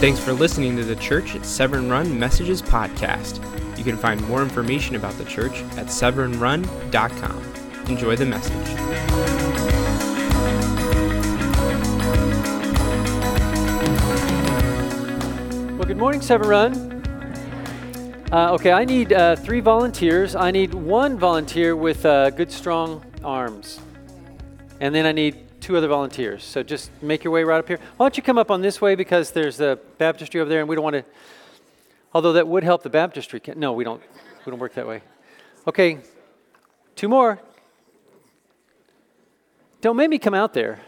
Thanks for listening to the Church at Severn Run Messages podcast. You can find more information about the church at severnrun.com. Enjoy the message. Well, good morning, Severn Run. Uh, okay, I need uh, three volunteers. I need one volunteer with uh, good, strong arms. And then I need two other volunteers. So just make your way right up here. Why don't you come up on this way because there's the baptistry over there, and we don't want to. Although that would help the baptistry. No, we don't. We don't work that way. Okay, two more. Don't make me come out there.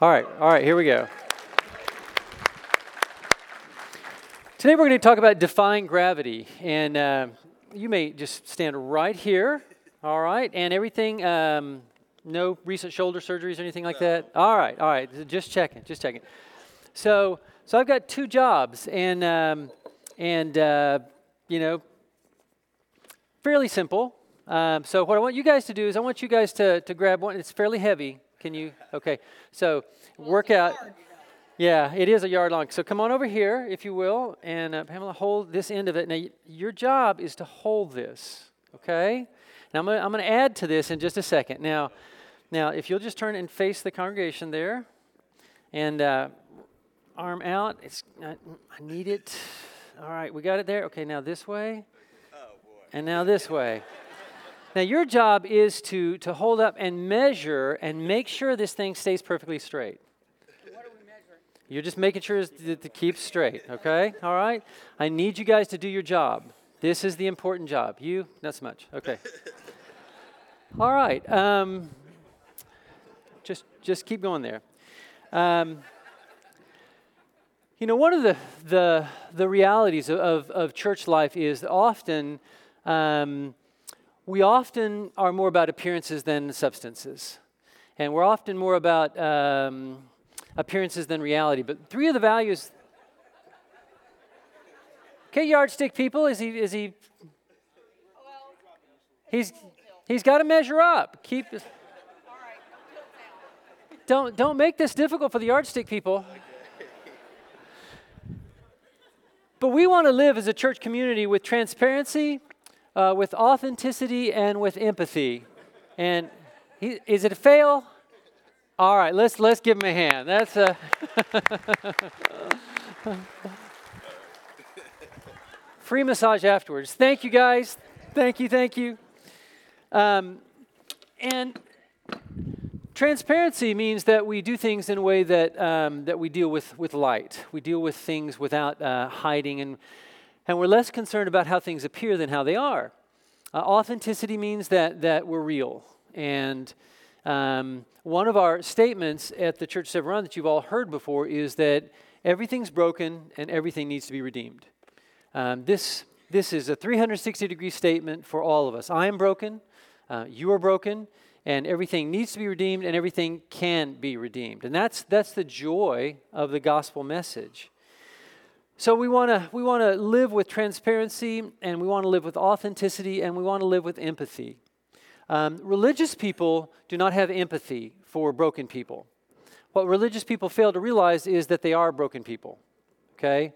All right, all right, here we go. Today we're going to talk about defying gravity, and uh, you may just stand right here. All right, and everything. Um, no recent shoulder surgeries or anything like that? All right, all right. Just checking, just checking. So, so I've got two jobs, and um, and uh, you know, fairly simple. Um, so what I want you guys to do is I want you guys to to grab one. It's fairly heavy. Can you? Okay. So work out. Yeah, it is a yard long. So come on over here, if you will, and uh, Pamela, hold this end of it. Now, your job is to hold this, okay? Now, I'm going to add to this in just a second. Now, now, if you'll just turn and face the congregation there, and uh, arm out. It's I, I, need it. All right, we got it there. Okay, now this way, oh, and now this way. Now, your job is to to hold up and measure and make sure this thing stays perfectly straight. You're just making sure to, to keep straight. Okay. All right. I need you guys to do your job. This is the important job. You, not so much. Okay. All right. Um, just, keep going there. Um, you know, one of the, the, the realities of, of church life is often, um, we often are more about appearances than substances. And we're often more about um, appearances than reality. But three of the values. Okay, yardstick people, is he, is he, he's, he's got to measure up. Keep, don't, don't make this difficult for the yardstick people. But we want to live as a church community with transparency, uh, with authenticity, and with empathy. And he, is it a fail? All right, let's let's give him a hand. That's a free massage afterwards. Thank you, guys. Thank you, thank you. Um, and Transparency means that we do things in a way that, um, that we deal with, with light. We deal with things without uh, hiding, and, and we're less concerned about how things appear than how they are. Uh, authenticity means that, that we're real. And um, one of our statements at the Church of Run that you've all heard before is that everything's broken and everything needs to be redeemed. Um, this, this is a 360 degree statement for all of us. I am broken, uh, you are broken and everything needs to be redeemed and everything can be redeemed. And that's, that's the joy of the gospel message. So we want to we want to live with transparency and we want to live with authenticity and we want to live with empathy. Um, religious people do not have empathy for broken people. What religious people fail to realize is that they are broken people. Okay,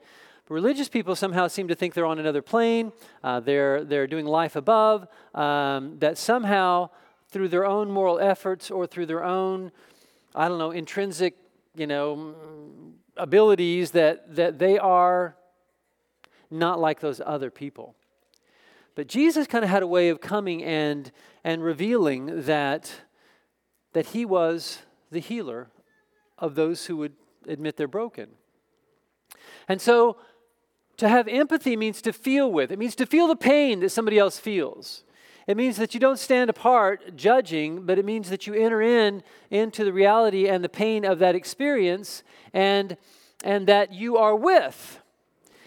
religious people somehow seem to think they're on another plane. Uh, they're they're doing life above. Um, that somehow through their own moral efforts or through their own, I don't know, intrinsic, you know, abilities that, that they are not like those other people. But Jesus kind of had a way of coming and, and revealing that, that he was the healer of those who would admit they're broken. And so to have empathy means to feel with, it means to feel the pain that somebody else feels. It means that you don't stand apart judging, but it means that you enter in into the reality and the pain of that experience and, and that you are with.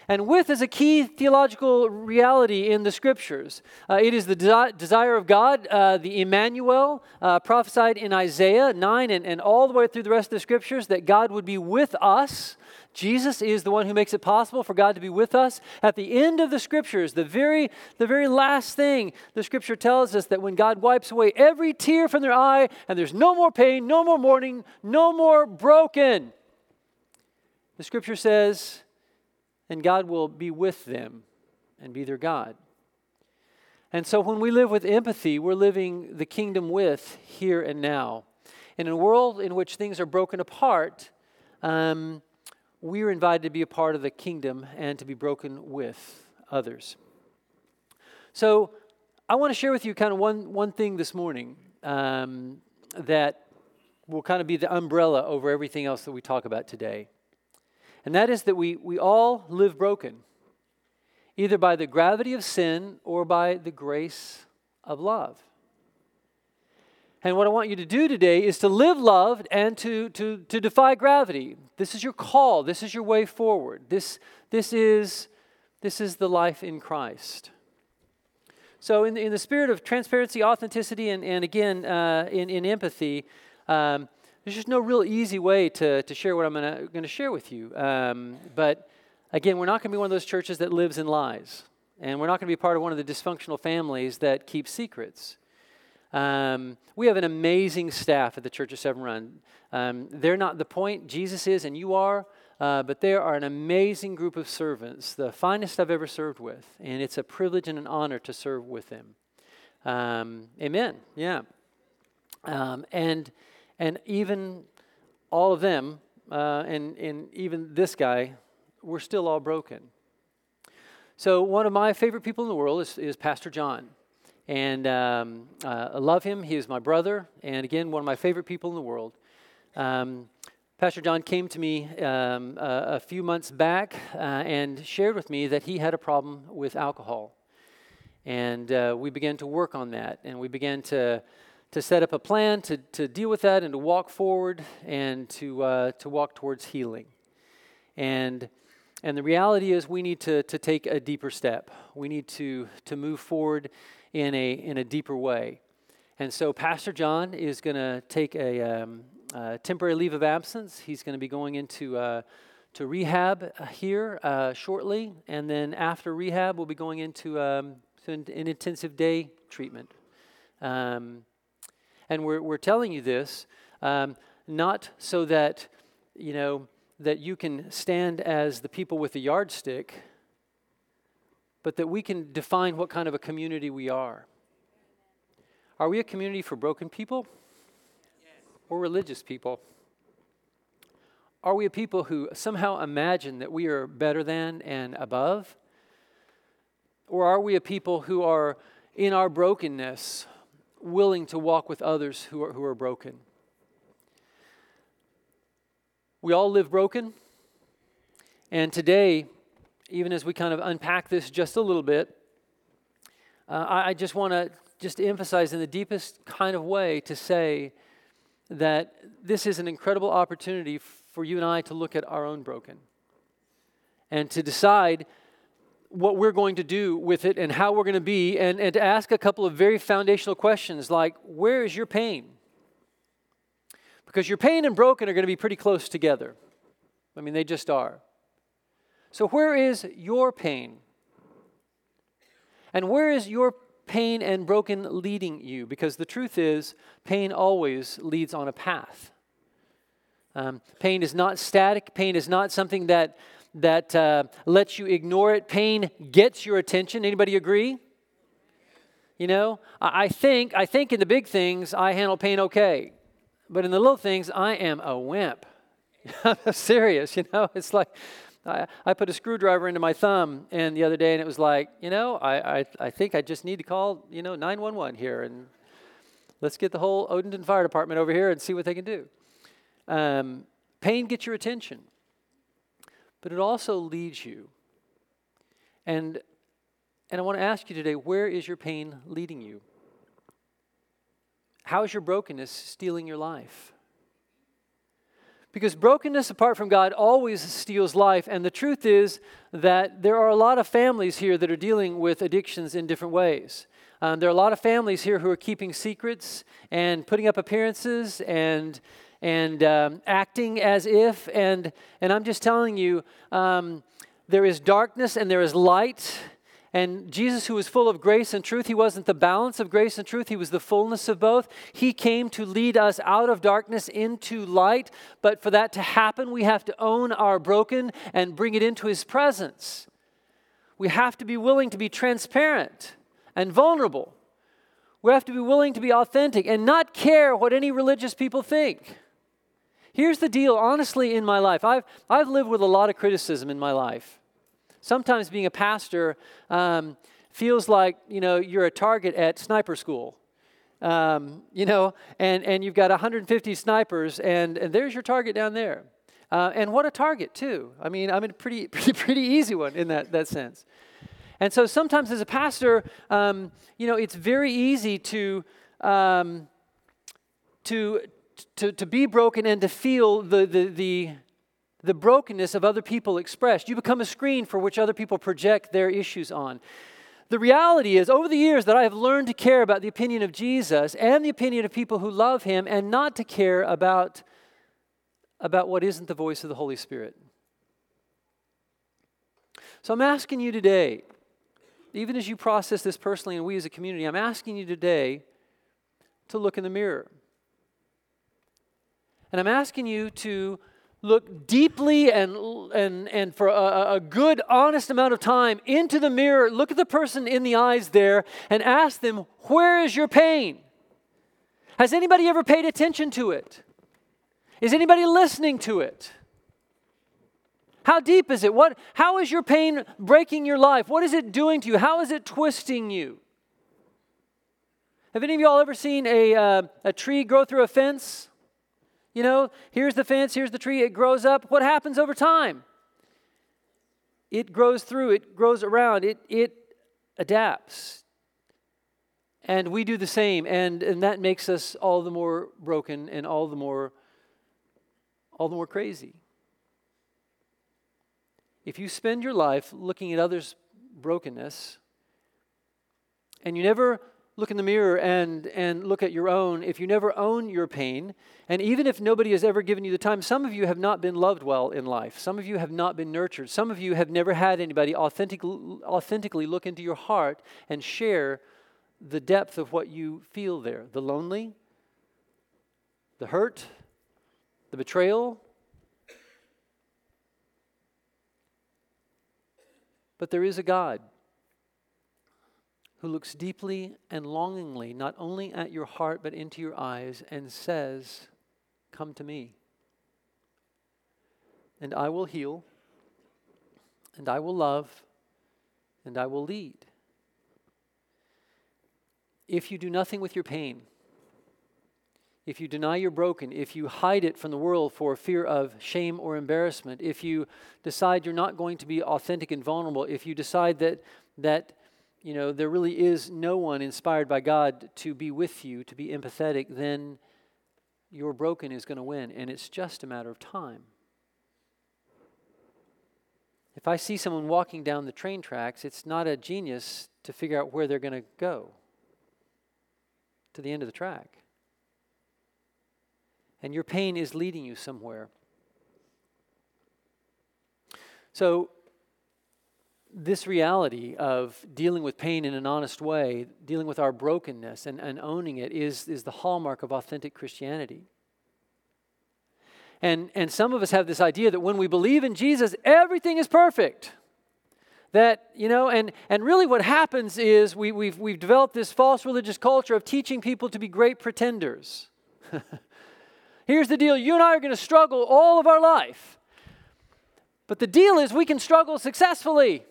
And with is a key theological reality in the scriptures. Uh, it is the de- desire of God, uh, the Emmanuel, uh, prophesied in Isaiah 9 and, and all the way through the rest of the scriptures, that God would be with us Jesus is the one who makes it possible for God to be with us. At the end of the scriptures, the very, the very last thing the scripture tells us that when God wipes away every tear from their eye and there's no more pain, no more mourning, no more broken, The scripture says, and God will be with them and be their God. And so when we live with empathy, we're living the kingdom with here and now. In a world in which things are broken apart, um, we are invited to be a part of the kingdom and to be broken with others. So I want to share with you kind of one, one thing this morning um, that will kind of be the umbrella over everything else that we talk about today. And that is that we, we all live broken either by the gravity of sin or by the grace of love. And what I want you to do today is to live loved and to, to, to defy gravity. This is your call. This is your way forward. This, this, is, this is the life in Christ. So, in, in the spirit of transparency, authenticity, and, and again, uh, in, in empathy, um, there's just no real easy way to, to share what I'm going to share with you. Um, but Again, we're not going to be one of those churches that lives in lies. And we're not going to be part of one of the dysfunctional families that keep secrets. Um, we have an amazing staff at the Church of Severn Run. Um, they're not the point, Jesus is, and you are, uh, but they are an amazing group of servants, the finest I've ever served with. And it's a privilege and an honor to serve with them. Um, amen. Yeah. Um, and, and even all of them, uh, and, and even this guy, we're still all broken. So, one of my favorite people in the world is, is Pastor John. And um, uh, I love him. He is my brother. And again, one of my favorite people in the world. Um, Pastor John came to me um, a, a, few months back uh, and shared with me that he had a problem with alcohol. And uh, we began to work on that. And we began to, to set up a plan to, to deal with that and to walk forward and to, uh, to walk towards healing. And and the reality is, we need to, to take a deeper step. We need to, to move forward in a, in a deeper way. And so, Pastor John is going to take a, um, a, temporary leave of absence. He's going to be going into uh, to rehab here uh, shortly. And then, after rehab, we'll be going into um, an, intensive day treatment. Um, and we're, we're telling you this um, not so that, you know, that you can stand as the people with the yardstick, but that we can define what kind of a community we are. Are we a community for broken people or religious people? Are we a people who somehow imagine that we are better than and above? Or are we a people who are, in our brokenness, willing to walk with others who are, who are broken? We all live broken. And today, even as we kind of unpack this just a little bit, uh, I, I just want to just emphasize in the deepest kind of way to say that this is an incredible opportunity for you and I to look at our own broken and to decide what we're going to do with it and how we're going to be, and, and to ask a couple of very foundational questions like, where is your pain? Because your pain and broken are going to be pretty close together. I mean, they just are. So, where is your pain? And where is your pain and broken leading you? Because the truth is, pain always leads on a path. Um, pain is not static, pain is not something that, that uh, lets you ignore it. Pain gets your attention. Anybody agree? You know, I, think I think in the big things I handle pain okay. But in the little things, I am a wimp. I'm serious, you know? It's like I, I put a screwdriver into my thumb and the other day and it was like, you know, I, I, I think I just need to call, you know, 911 here and let's get the whole Odenton Fire Department over here and see what they can do. Um, pain gets your attention, but it also leads you. And, and I want to ask you today where is your pain leading you? How is your brokenness stealing your life? Because brokenness apart from God always steals life. And the truth is that there are a lot of families here that are dealing with addictions in different ways. Um, there are a lot of families here who are keeping secrets and putting up appearances and and um, acting as if. And and I'm just telling you, um, there is darkness and there is light, And Jesus, who was full of grace and truth, he wasn't the balance of grace and truth, he was the fullness of both. He came to lead us out of darkness into light. But for that to happen, we have to own our broken and bring it into his presence. We have to be willing to be transparent and vulnerable. We have to be willing to be authentic and not care what any religious people think. Here's the deal, honestly, in my life. I've, I've lived with a lot of criticism in my life. Sometimes being a pastor um, feels like, you know, you're a target at sniper school. Um, you know, and, and you've got 150 snipers, and, and there's your target down there. Uh, and what a target, too. I mean, I'm a pretty, pretty, pretty easy one in that, that sense. And so sometimes as a pastor, um, you know, it's very easy to, um, to, to, to be broken and to feel the, the, the, the brokenness of other people expressed. You become a screen for which other people project their issues on. The reality is, over the years, that I have learned to care about the opinion of Jesus and the opinion of people who love him and not to care about, about what isn't the voice of the Holy Spirit. So I'm asking you today, even as you process this personally and we as a community, I'm asking you today to look in the mirror. And I'm asking you to look deeply and, and, and for a, a, good, honest amount of time into the mirror, look at the person in the eyes there, and ask them, Where is your pain? Has anybody ever paid attention to it? Is anybody listening to it? How deep is it? What, how is your pain breaking your life? What is it doing to you? How is it twisting you? Have any of y'all ever seen a, uh, a tree grow through a fence? You know, here's the fence, here's the tree, it grows up. What happens over time? It grows through, it grows around, it, it adapts. And we do the same, and, and that makes us all the more broken and all the more all the more crazy. If you spend your life looking at others' brokenness and you never look in the mirror and, and look at your own, if you never own your pain, and even if nobody has ever given you the time, some of you have not been loved well in life. Some of you have not been nurtured. Some of you have never had anybody authentic, authentically look into your heart and share the depth of what you feel there the lonely, the hurt, the betrayal. But there is a God who looks deeply and longingly not only at your heart but into your eyes and says, Come to me, and I will heal, and I will love, and I will lead. If you do nothing with your pain, if you deny you're broken, if you hide it from the world for fear of shame or embarrassment, if you decide you're not going to be authentic and vulnerable, if you decide that, that you know, there really is no one inspired by God to be with you, to be empathetic, then your broken is going to win. And it's just a matter of time. If I see someone walking down the train tracks, it's not a genius to figure out where they're going to go to the end of the track. And your pain is leading you somewhere. So, this reality of dealing with pain in an honest way, dealing with our brokenness and, and owning it, is, is the hallmark of authentic Christianity. And, and some of us have this idea that when we believe in Jesus, everything is perfect. That, you know, and, and really what happens is we, we've, we've developed this false religious culture of teaching people to be great pretenders. Here's the deal you and I are going to struggle all of our life. But the deal is we can struggle successfully.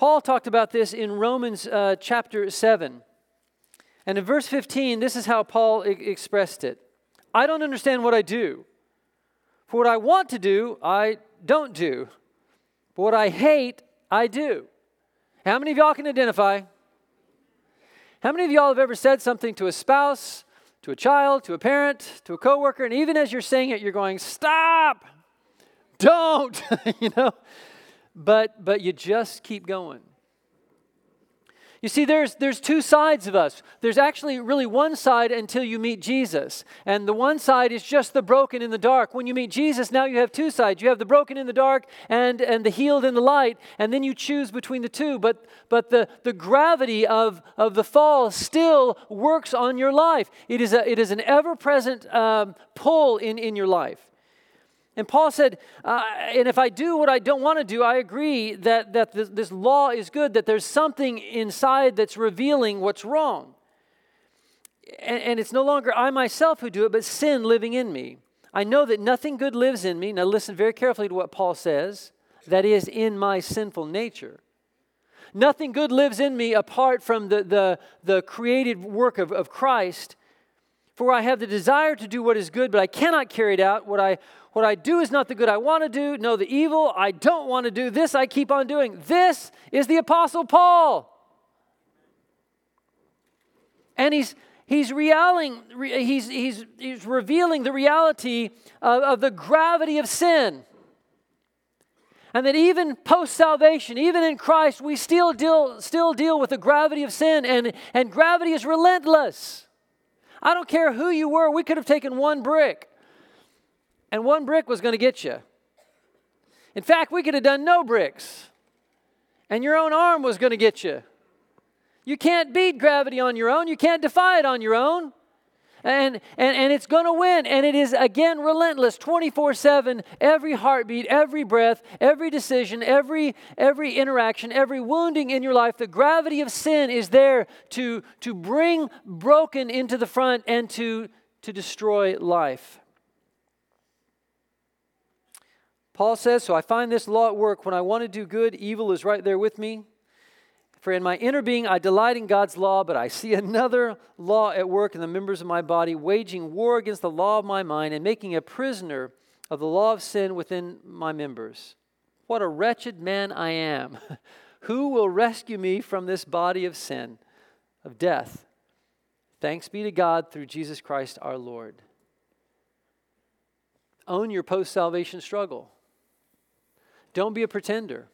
Paul talked about this in Romans uh, chapter 7. And in verse 15, this is how Paul I- expressed it I don't understand what I do. For what I want to do, I don't do. But what I hate, I do. How many of y'all can identify? How many of y'all have ever said something to a spouse, to a child, to a parent, to a coworker, and even as you're saying it, you're going, "Stop! Don't!" you know? But but you just keep going. You see, there's, there's two sides of us. There's actually really one side until you meet Jesus. And the one side is just the broken in the dark. When you meet Jesus, now you have two sides. You have the broken in the dark and, and the healed in the light. And then you choose between the two. But, but the, the gravity of, of the fall still works on your life. It is, a, it is an ever present um, pull in, in your life. And Paul said, uh, and if I do what I don't want to do, I agree that, that this, this law is good, that there's something inside that's revealing what's wrong. And, and it's no longer I myself who do it, but sin living in me. I know that nothing good lives in me. Now, listen very carefully to what Paul says that is, in my sinful nature. Nothing good lives in me apart from the, the, the created work of, of Christ. For I have the desire to do what is good, but I cannot carry it out. What I what I do is not the good I want to do. No, the evil I don't want to do. This I keep on doing. This is the Apostle Paul. And he's, he's, realing, he's, he's, he's revealing the reality of, of the gravity of sin. And that even post salvation, even in Christ, we still deal, still deal with the gravity of sin, and, and gravity is relentless. I don't care who you were, we could have taken one brick and one brick was going to get you. In fact, we could have done no bricks, and your own arm was going to get you. You can't beat gravity on your own, you can't defy it on your own. And, and, and it's going to win. And it is, again, relentless 24 7. Every heartbeat, every breath, every decision, every, every interaction, every wounding in your life, the gravity of sin is there to, to bring broken into the front and to, to destroy life. Paul says, So I find this law at work. When I want to do good, evil is right there with me. For in my inner being, I delight in God's law, but I see another law at work in the members of my body, waging war against the law of my mind and making a prisoner of the law of sin within my members. What a wretched man I am. Who will rescue me from this body of sin, of death? Thanks be to God through Jesus Christ our Lord. Own your post salvation struggle. Don't be a pretender.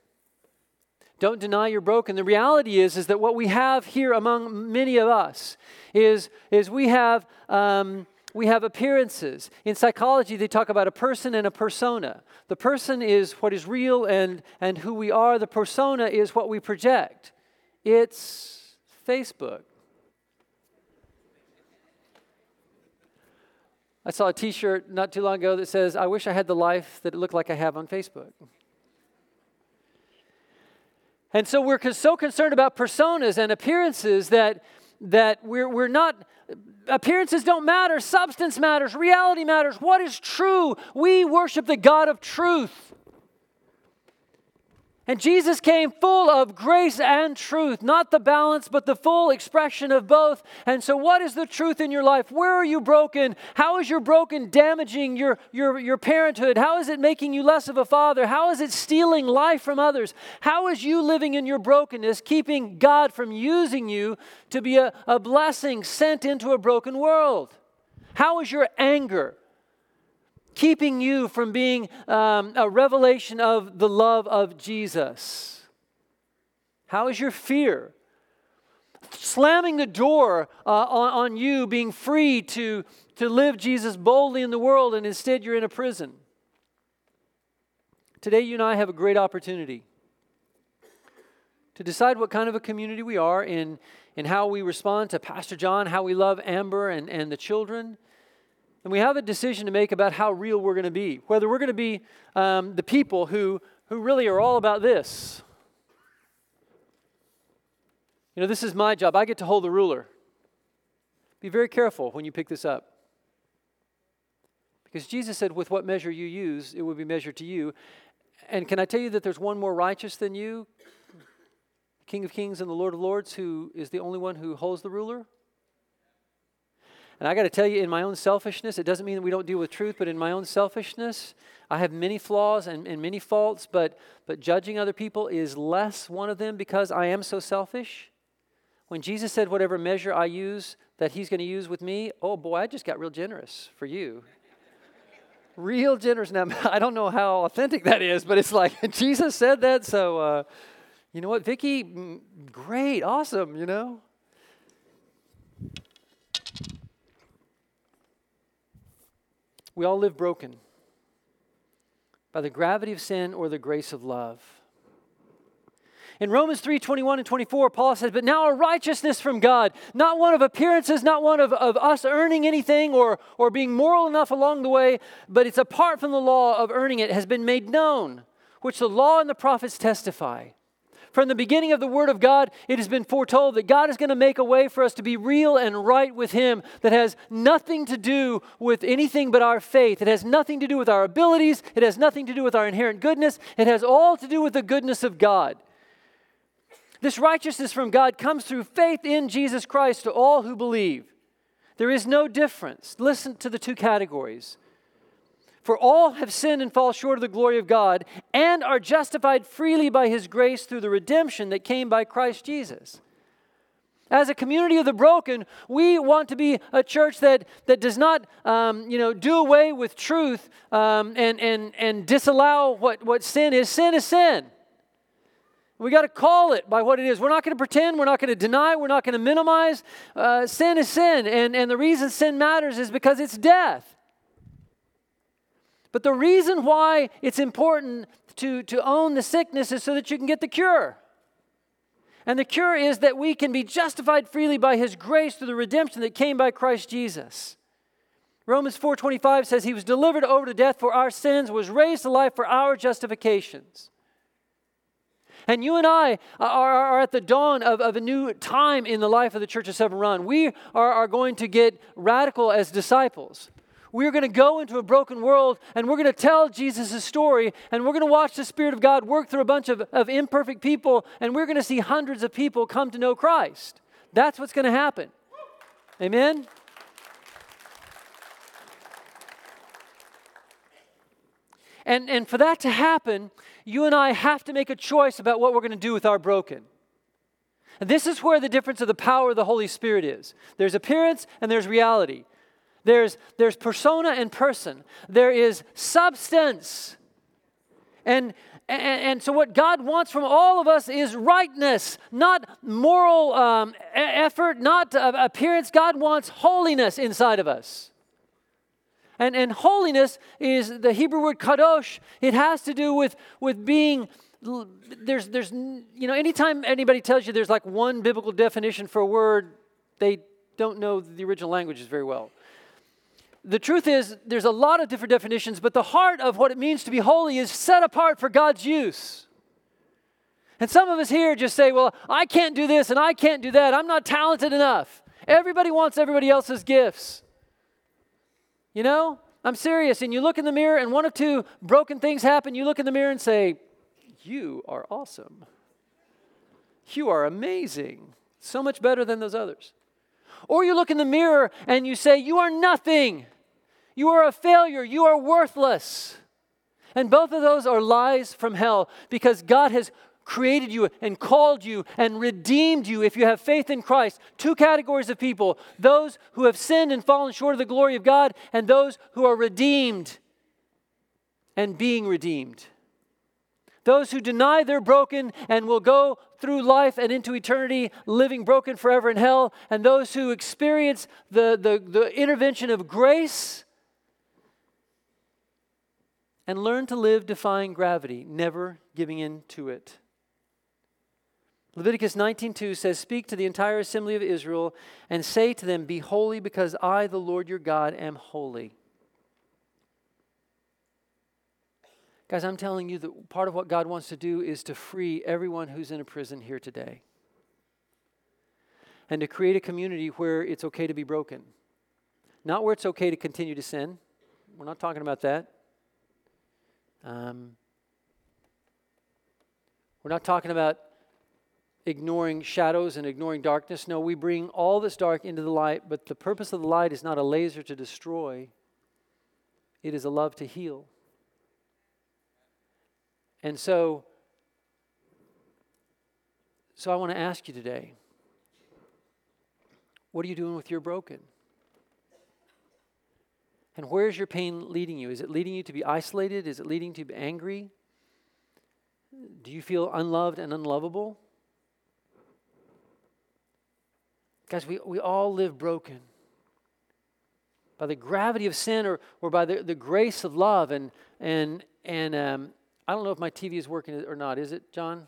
Don't deny you're broken. The reality is, is that what we have here among many of us is, is we have um, we have appearances. In psychology, they talk about a person and a persona. The person is what is real and, and who we are. The persona is what we project. It's Facebook. I saw a t shirt not too long ago that says, I wish I had the life that it looked like I have on Facebook. And so we're so concerned about personas and appearances that, that we're, we're not, appearances don't matter, substance matters, reality matters. What is true? We worship the God of truth. And Jesus came full of grace and truth, not the balance, but the full expression of both. And so, what is the truth in your life? Where are you broken? How is your broken damaging your, your, your parenthood? How is it making you less of a father? How is it stealing life from others? How is you living in your brokenness keeping God from using you to be a, a blessing sent into a broken world? How is your anger? Keeping you from being um, a revelation of the love of Jesus? How is your fear? Slamming the door uh, on, on you being free to, to live Jesus boldly in the world, and instead you're in a prison. Today, you and I have a great opportunity to decide what kind of a community we are in, in how we respond to Pastor John, how we love Amber and, and the children, and we have a decision to make about how real we're going to be. Whether we're going to be um, the people who, who really are all about this. You know, this is my job. I get to hold the ruler. Be very careful when you pick this up. Because Jesus said, with what measure you use, it will be measured to you. And can I tell you that there's one more righteous than you? King of Kings and the Lord of Lords, who is the only one who holds the ruler? And I got to tell you, in my own selfishness, it doesn't mean that we don't deal with truth, but in my own selfishness, I have many flaws and, and many faults, but, but judging other people is less one of them because I am so selfish. When Jesus said, whatever measure I use, that he's going to use with me, oh boy, I just got real generous for you. real generous. Now, I don't know how authentic that is, but it's like Jesus said that, so, uh, You know what, Vicky? Mm, great, awesome, you know? We all live broken by the gravity of sin or the grace of love. In Romans 3 21 and 24, Paul says, But now a righteousness from God, not one of appearances, not one of, of us earning anything or, or being moral enough along the way, but it's apart from the law of earning it, has been made known, which the law and the prophets testify. From the beginning of the Word of God, it has been foretold that God is going to make a way for us to be real and right with Him that has nothing to do with anything but our faith. It has nothing to do with our abilities. It has nothing to do with our inherent goodness. It has all to do with the goodness of God. This righteousness from God comes through faith in Jesus Christ to all who believe. There is no difference. Listen to the two categories. For all have sinned and fall short of the glory of God and are justified freely by his grace through the redemption that came by Christ Jesus. As a community of the broken, we want to be a church that, that does not um, you know, do away with truth um, and, and, and disallow what, what sin is. Sin is sin. We got to call it by what it is. We're not going to pretend. We're not going to deny. We're not going to minimize. Uh, sin is sin. And, and the reason sin matters is because it's death. But the reason why it's important to, to own the sickness is so that you can get the cure. And the cure is that we can be justified freely by his grace through the redemption that came by Christ Jesus. Romans 4:25 says he was delivered over to death for our sins, was raised to life for our justifications. And you and I are, are at the dawn of, of, a new time in the life of the Church of Severn Run. We are, are going to get radical as disciples we're going to go into a broken world and we're going to tell Jesus' story and we're going to watch the Spirit of God work through a bunch of, of imperfect people and we're going to see hundreds of people come to know Christ. That's what's going to happen. Amen? And, and for that to happen, you and I have to make a choice about what we're going to do with our broken. And this is where the difference of the power of the Holy Spirit is. There's appearance and there's reality. There's, there's persona and person. There is substance. And, and, and so, what God wants from all of us is rightness, not moral um, effort, not uh, appearance. God wants holiness inside of us. And, and holiness is the Hebrew word kadosh. It has to do with, with being there's there's you know anytime anybody tells you there's like one biblical definition for a word they don't know the original languages very well the truth is, there's a lot of different definitions, but the heart of what it means to be holy is set apart for God's use. And some of us here just say, well, I can't do this and I can't do that. I'm not talented enough. Everybody wants everybody else's gifts. You know, I'm serious. And you look in the mirror and one of two broken things happen. You look in the mirror and say, You are awesome. You are amazing. So much better than those others. Or you look in the mirror and you say, You are nothing. You are a failure. You are worthless. And both of those are lies from hell because God has created you and called you and redeemed you if you have faith in Christ. Two categories of people those who have sinned and fallen short of the glory of God, and those who are redeemed and being redeemed. Those who deny they're broken and will go through life and into eternity living broken forever in hell, and those who experience the, the, the intervention of grace and learn to live defying gravity, never giving in to it. Leviticus 19:2 says, "Speak to the entire assembly of Israel and say to them, Be holy because I, the Lord your God, am holy." Guys, I'm telling you that part of what God wants to do is to free everyone who's in a prison here today. And to create a community where it's okay to be broken. Not where it's okay to continue to sin. We're not talking about that. Um, we're not talking about ignoring shadows and ignoring darkness. No, we bring all this dark into the light, but the purpose of the light is not a laser to destroy, it is a love to heal. And so, so I want to ask you today what are you doing with your broken? And where is your pain leading you? Is it leading you to be isolated? Is it leading to be angry? Do you feel unloved and unlovable? Guys, we, we all live broken by the gravity of sin or, or by the, the grace of love. And, and, and um, I don't know if my TV is working or not. Is it, John?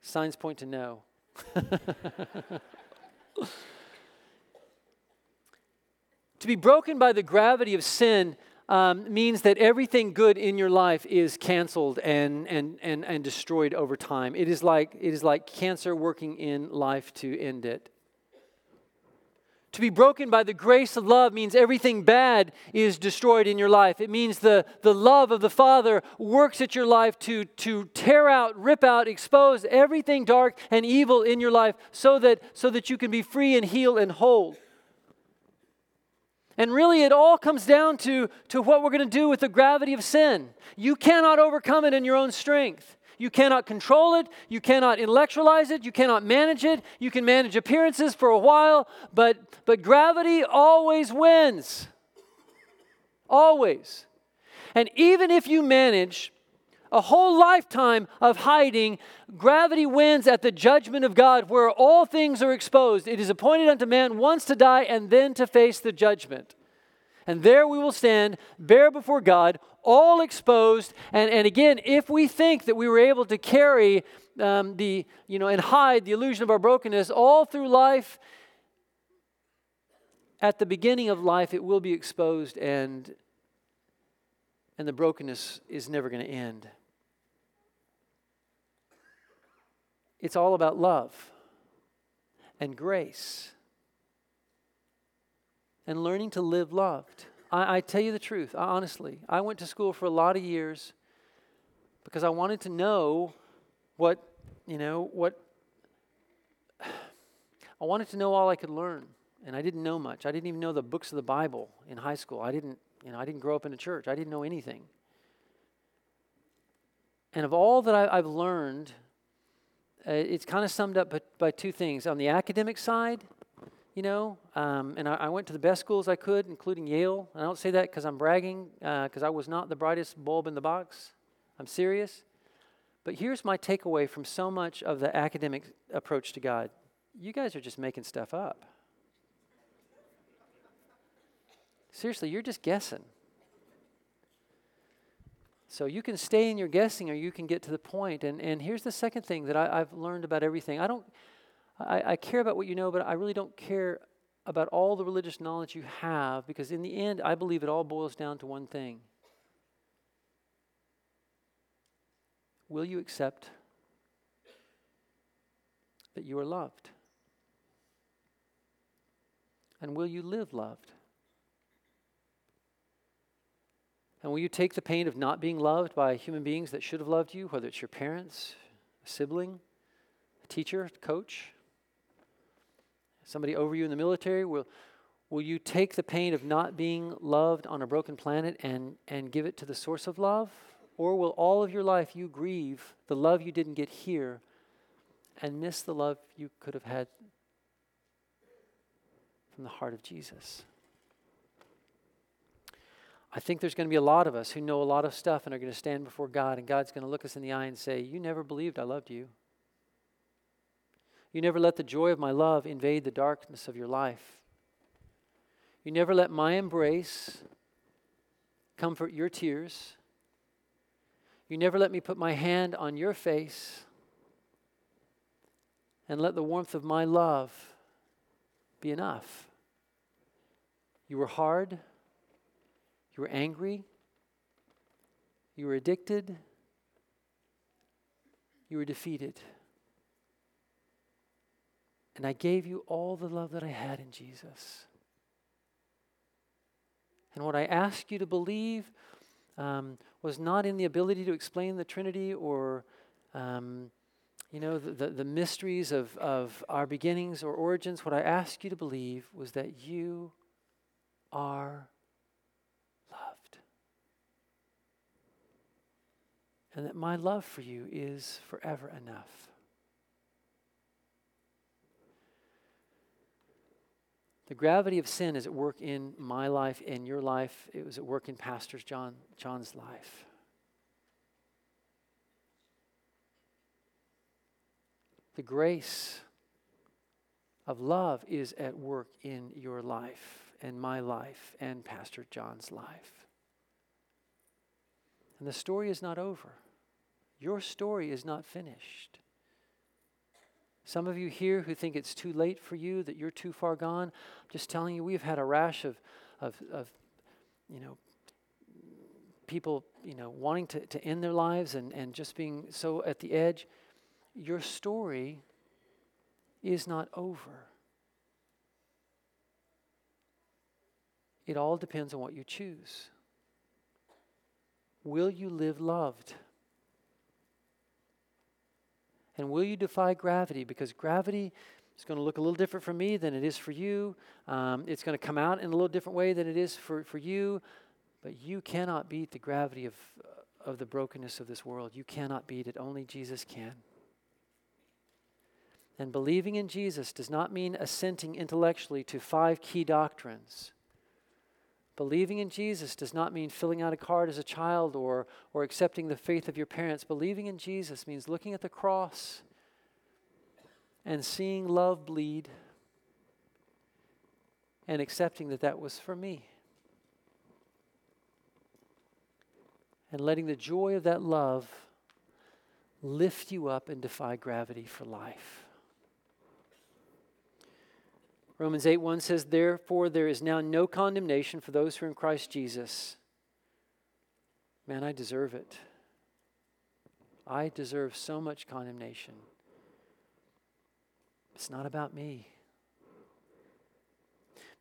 Signs point to no. to be broken by the gravity of sin um, means that everything good in your life is canceled and, and, and, and destroyed over time. It is, like, it is like cancer working in life to end it. To be broken by the grace of love means everything bad is destroyed in your life. It means the, the love of the Father works at your life to, to tear out, rip out, expose everything dark and evil in your life so that, so that you can be free and heal and whole. And really, it all comes down to, to what we're going to do with the gravity of sin. You cannot overcome it in your own strength. You cannot control it. You cannot intellectualize it. You cannot manage it. You can manage appearances for a while, but, but gravity always wins. Always. And even if you manage a whole lifetime of hiding, gravity wins at the judgment of God, where all things are exposed. It is appointed unto man once to die and then to face the judgment. And there we will stand, bare before God, all exposed. And, and again, if we think that we were able to carry um, the, you know, and hide the illusion of our brokenness all through life, at the beginning of life, it will be exposed and and the brokenness is never going to end. It's all about love and grace and learning to live loved. I, I tell you the truth, I, honestly. I went to school for a lot of years because I wanted to know what, you know, what. I wanted to know all I could learn. And I didn't know much. I didn't even know the books of the Bible in high school. I didn't, you know, I didn't grow up in a church. I didn't know anything. And of all that I, have learned, uh, it's kind of summed up by, by, two things. On the academic side, you know, um, and I, I, went to the best schools I could, including Yale. And I don't say that because I'm bragging, because uh, I was not the brightest bulb in the box. I'm serious. But here's my takeaway from so much of the academic approach to God you guys are just making stuff up. Seriously, you're just guessing. So you can stay in your guessing or you can get to the point. And, and here's the second thing that I, have learned about everything. I don't I, I care about what you know, but I really don't care about all the religious knowledge you have because in the end I believe it all boils down to one thing. Will you accept that you are loved? And will you live loved? And will you take the pain of not being loved by human beings that should have loved you, whether it's your parents, a sibling, a teacher, a coach, somebody over you in the military? Will, will you take the pain of not being loved on a broken planet and, and give it to the source of love? Or will all of your life you grieve the love you didn't get here and miss the love you could have had from the heart of Jesus? I think there's going to be a lot of us who know a lot of stuff and are going to stand before God, and God's going to look us in the eye and say, You never believed I loved you. You never let the joy of my love invade the darkness of your life. You never let my embrace comfort your tears. You never let me put my hand on your face and let the warmth of my love be enough. You were hard. You were angry. You were addicted. You were defeated. And I gave you all the love that I had in Jesus. And what I asked you to believe um, was not in the ability to explain the Trinity or, um, you know, the, the, the mysteries of, of our beginnings or origins. What I asked you to believe was that you are loved. And that my love for you is forever enough. The gravity of sin is at work in my life, in your life. It was at work in Pastor John, John's life. The grace of love is at work in your life and my life and Pastor John's life. And the story is not over. Your story is not finished. Some of you here who think it's too late for you, that you're too far gone, I'm just telling you, we've had a rash of, of, of you know, people, you know, wanting to, to end their lives and, and just being so at the edge. Your story is not over. It all depends on what you choose. Will you live loved? And will you defy gravity? Because gravity is going to look a little different for me than it is for you. Um, it's going to come out in a little different way than it is for, for you. But you cannot beat the gravity of, of the brokenness of this world. You cannot beat it. Only Jesus can. And believing in Jesus does not mean assenting intellectually to five key doctrines. Believing in Jesus does not mean filling out a card as a child or, or accepting the faith of your parents. Believing in Jesus means looking at the cross and seeing love bleed and accepting that that was for me. And letting the joy of that love lift you up and defy gravity for life. Romans 8 1 says, Therefore, there is now no condemnation for those who are in Christ Jesus. Man, I deserve it. I deserve so much condemnation. It's not about me.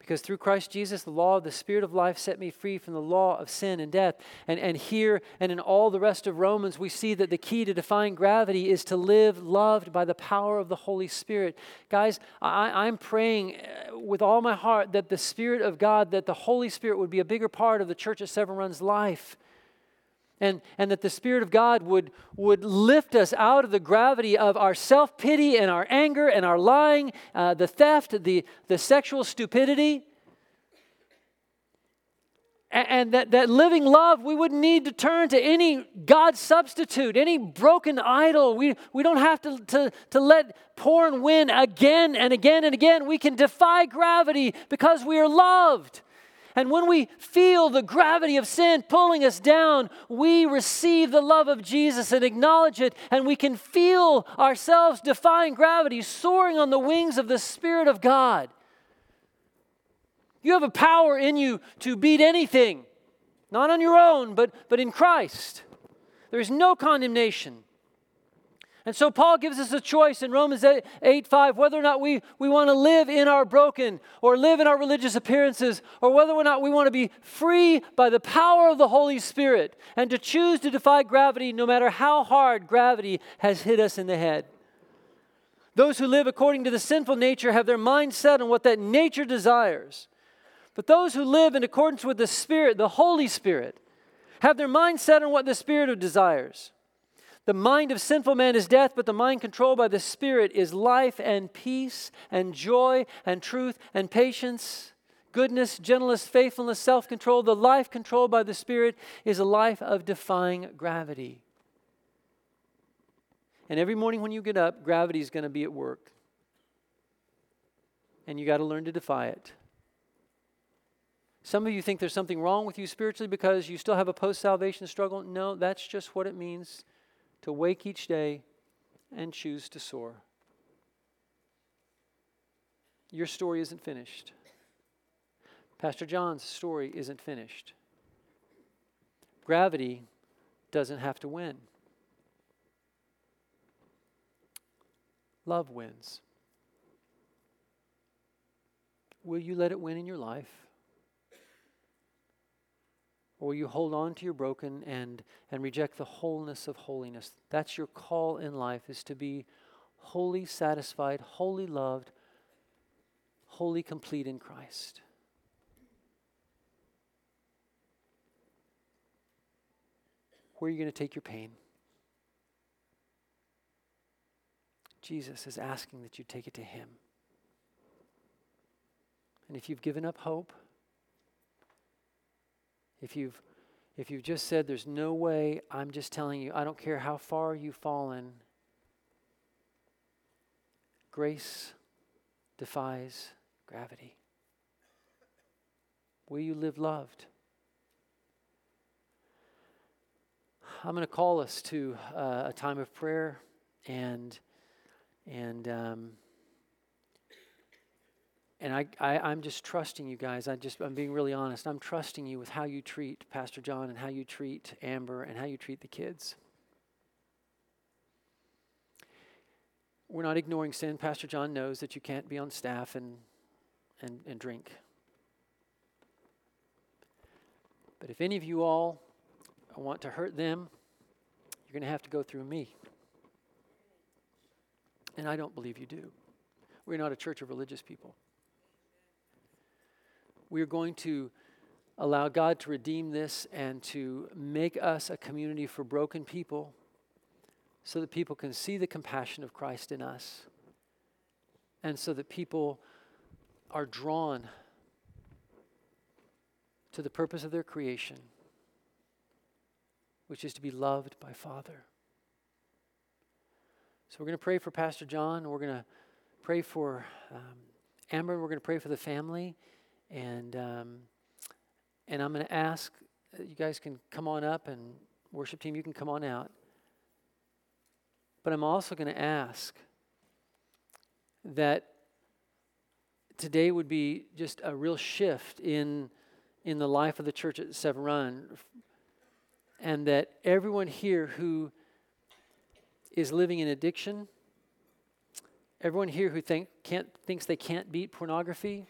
Because through Christ Jesus, the law of the Spirit of life set me free from the law of sin and death. And, and here and in all the rest of Romans, we see that the key to defying gravity is to live loved by the power of the Holy Spirit. Guys, I, I'm praying uh, with all my heart that the Spirit of God, that the Holy Spirit would be a bigger part of the church at Severn Run's life. And, and that the Spirit of God would, would lift us out of the gravity of our self pity and our anger and our lying, uh, the theft, the, the sexual stupidity. And, and that, that living love, we wouldn't need to turn to any God substitute, any broken idol. We, we don't have to, to, to let porn win again and again and again. We can defy gravity because we are loved. And when we feel the gravity of sin pulling us down, we receive the love of Jesus and acknowledge it, and we can feel ourselves defying gravity, soaring on the wings of the Spirit of God. You have a power in you to beat anything, not on your own, but, but in Christ. There is no condemnation. And so Paul gives us a choice in Romans 8, 8 5 whether or not we, we want to live in our broken or live in our religious appearances or whether or not we want to be free by the power of the Holy Spirit and to choose to defy gravity no matter how hard gravity has hit us in the head. Those who live according to the sinful nature have their mind set on what that nature desires. But those who live in accordance with the Spirit, the Holy Spirit, have their mind set on what the Spirit desires. The mind of sinful man is death, but the mind controlled by the Spirit is life and peace and joy and truth and patience, goodness, gentleness, faithfulness, self control. The life controlled by the Spirit is a life of defying gravity. And every morning when you get up, gravity is going to be at work. And you got to learn to defy it. Some of you think there's something wrong with you spiritually because you still have a post salvation struggle. No, that's just what it means to wake each day and choose to soar. Your story isn't finished. Pastor John's story isn't finished. Gravity doesn't have to win. Love wins. Will you let it win in your life? Or you hold on to your broken end and reject the wholeness of holiness? That's your call in life is to be wholly satisfied, wholly loved, wholly complete in Christ. Where are you going to take your pain? Jesus is asking that you take it to Him. And if you've given up hope, if you've if you've just said there's no way, I'm just telling you, I don't care how far you've fallen. Grace defies gravity. Will you live loved? I'm going to call us to uh, a time of prayer and and um, and I, I am just trusting you guys. I just I'm being really honest. I'm trusting you with how you treat Pastor John and how you treat Amber and how you treat the kids. We're not ignoring sin. Pastor John knows that you can't be on staff and and, and drink. But if any of you all want to hurt them, you're going to have to go through me. And I don't believe you do. We're not a church of religious people. We're going to allow God to redeem this and to make us a community for broken people so that people can see the compassion of Christ in us and so that people are drawn to the purpose of their creation, which is to be loved by Father. So we're going to pray for Pastor John. We're going to pray for um, Amber. We're going to pray for the family. And, um, and I'm going to ask you guys can come on up and worship team, you can come on out. But I'm also going to ask that today would be just a real shift in, in the life of the church at Severn Run. And that everyone here who is living in addiction, everyone here who think, can't, thinks they can't beat pornography,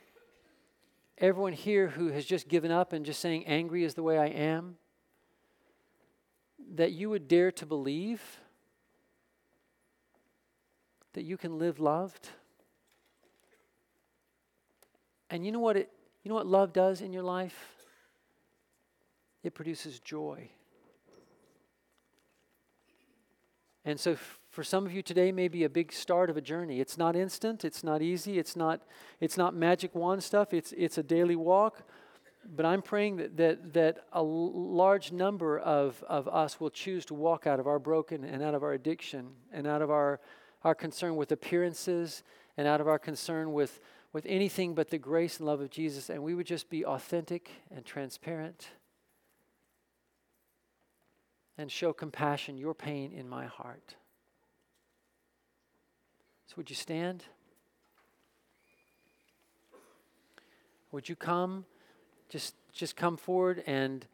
everyone here who has just given up and just saying, angry is the way I am, that you would dare to believe that you can live loved. And you know what it you know what love does in your life? It produces joy. And so for some of you today may be a big start of a journey. It's not instant, it's not easy, it's not it's not magic wand stuff. It's it's a daily walk. But I'm praying that that that a large number of, of us will choose to walk out of our broken and out of our addiction and out of our our concern with appearances and out of our concern with with anything but the grace and love of Jesus and we would just be authentic and transparent and show compassion, your pain in my heart. So, would you stand? Would you come? Just, just come forward and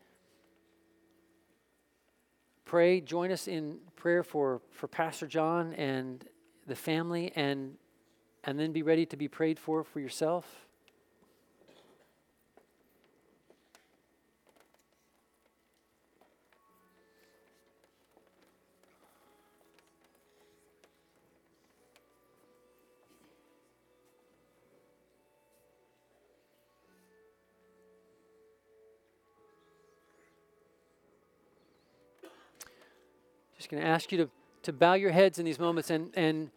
pray. Join us in prayer for, for Pastor John and the family, and, and then be ready to be prayed for for yourself. Just going to ask you to, to bow your heads in these moments and, and,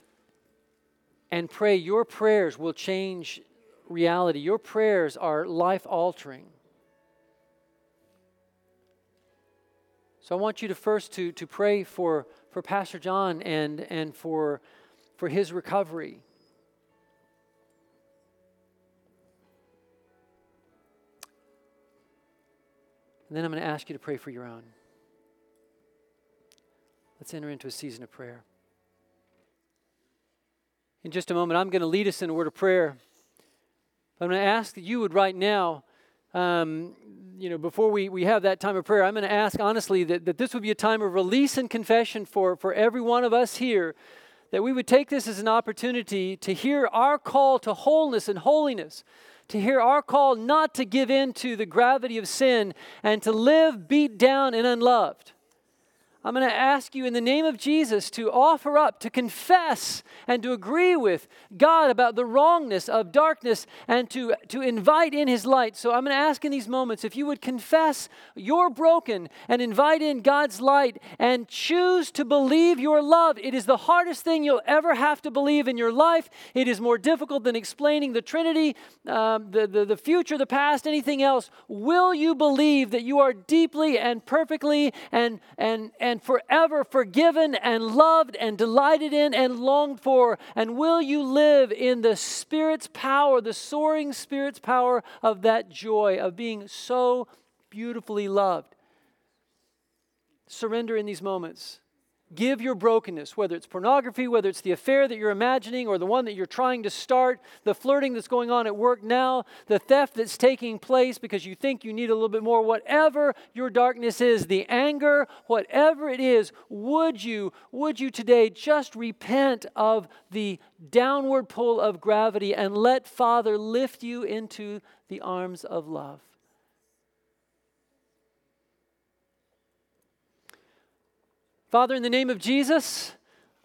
and pray. Your prayers will change reality. Your prayers are life altering. So I want you to first to, to pray for, for Pastor John and, and for, for his recovery. And then I'm going to ask you to pray for your own. Let's enter into a season of prayer. In just a moment, I'm going to lead us in a word of prayer. I'm going to ask that you would right now, um, you know, before we, we have that time of prayer, I'm going to ask honestly that, that this would be a time of release and confession for, for every one of us here, that we would take this as an opportunity to hear our call to wholeness and holiness, to hear our call not to give in to the gravity of sin and to live beat down and unloved. I'm going to ask you in the name of Jesus to offer up, to confess, and to agree with God about the wrongness of darkness and to, to invite in His light. So I'm going to ask in these moments if you would confess you're broken and invite in God's light and choose to believe your love. It is the hardest thing you'll ever have to believe in your life. It is more difficult than explaining the Trinity, um, the, the, the future, the past, anything else. Will you believe that you are deeply and perfectly and, and, and and forever forgiven and loved and delighted in and longed for? And will you live in the Spirit's power, the soaring Spirit's power of that joy of being so beautifully loved? Surrender in these moments. Give your brokenness, whether it's pornography, whether it's the affair that you're imagining or the one that you're trying to start, the flirting that's going on at work now, the theft that's taking place because you think you need a little bit more, whatever your darkness is, the anger, whatever it is, would you, would you today just repent of the downward pull of gravity and let Father lift you into the arms of love? Father, in the name of Jesus,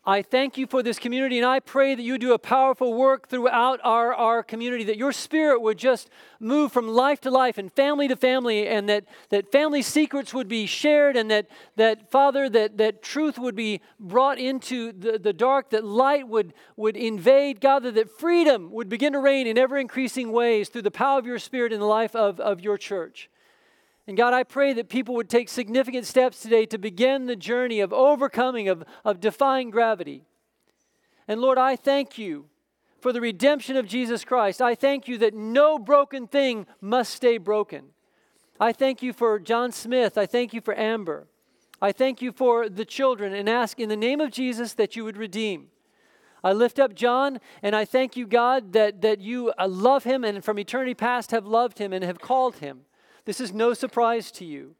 I thank you for this community and I pray that you do a powerful work throughout our, our community, that your spirit would just move from life to life and family to family, and that, that family secrets would be shared, and that, that Father, that, that truth would be brought into the, the dark, that light would, would invade, God, that, freedom would begin to reign in ever increasing ways through the power of your spirit in the life of, of your church. And God, I pray that people would take significant steps today to begin the journey of overcoming, of, of defying gravity. And Lord, I thank you for the redemption of Jesus Christ. I thank you that no broken thing must stay broken. I thank you for John Smith. I thank you for Amber. I thank you for the children and ask in the name of Jesus that you would redeem. I lift up John and I thank you, God, that, that you uh, love him and from eternity past have loved him and have called him. This is no surprise to you.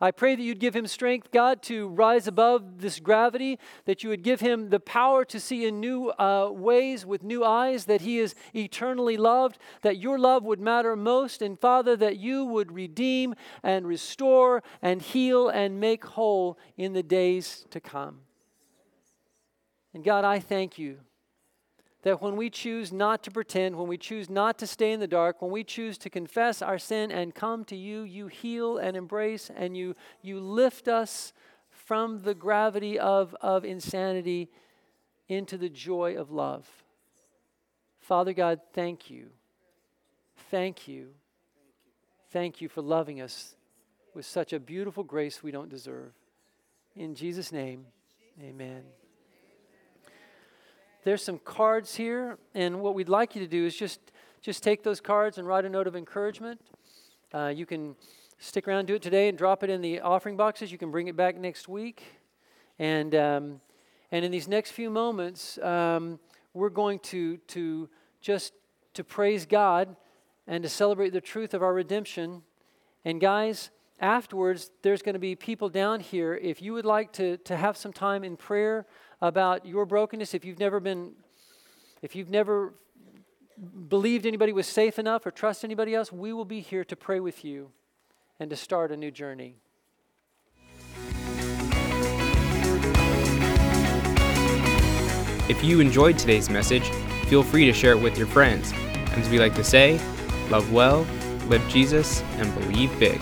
I pray that you'd give him strength, God, to rise above this gravity, that you would give him the power to see in new uh, ways with new eyes, that he is eternally loved, that your love would matter most, and Father, that you would redeem and restore and heal and make whole in the days to come. And God, I thank you that when we choose not to pretend, when we choose not to stay in the dark, when we choose to confess our sin and come to you, you heal and embrace and you, you lift us from the gravity of, of insanity into the joy of love. Father God, thank you. Thank you. Thank you for loving us with such a beautiful grace we don't deserve. In Jesus' name, amen there's some cards here, and what we'd like you to do is just just take those cards and write a note of encouragement. Uh, you can stick around, do it today, and drop it in the offering boxes. You can bring it back next week, and um, and in these next few moments, um, we're going to to just to praise God and to celebrate the truth of our redemption. And guys, afterwards, there's going to be people down here. If you would like to to have some time in prayer about your brokenness, if you've never been, if you've never believed anybody was safe enough or trust anybody else, we will be here to pray with you and to start a new journey. If you enjoyed today's message, feel free to share it with your friends. And as we like to say, love well, live Jesus, and believe big.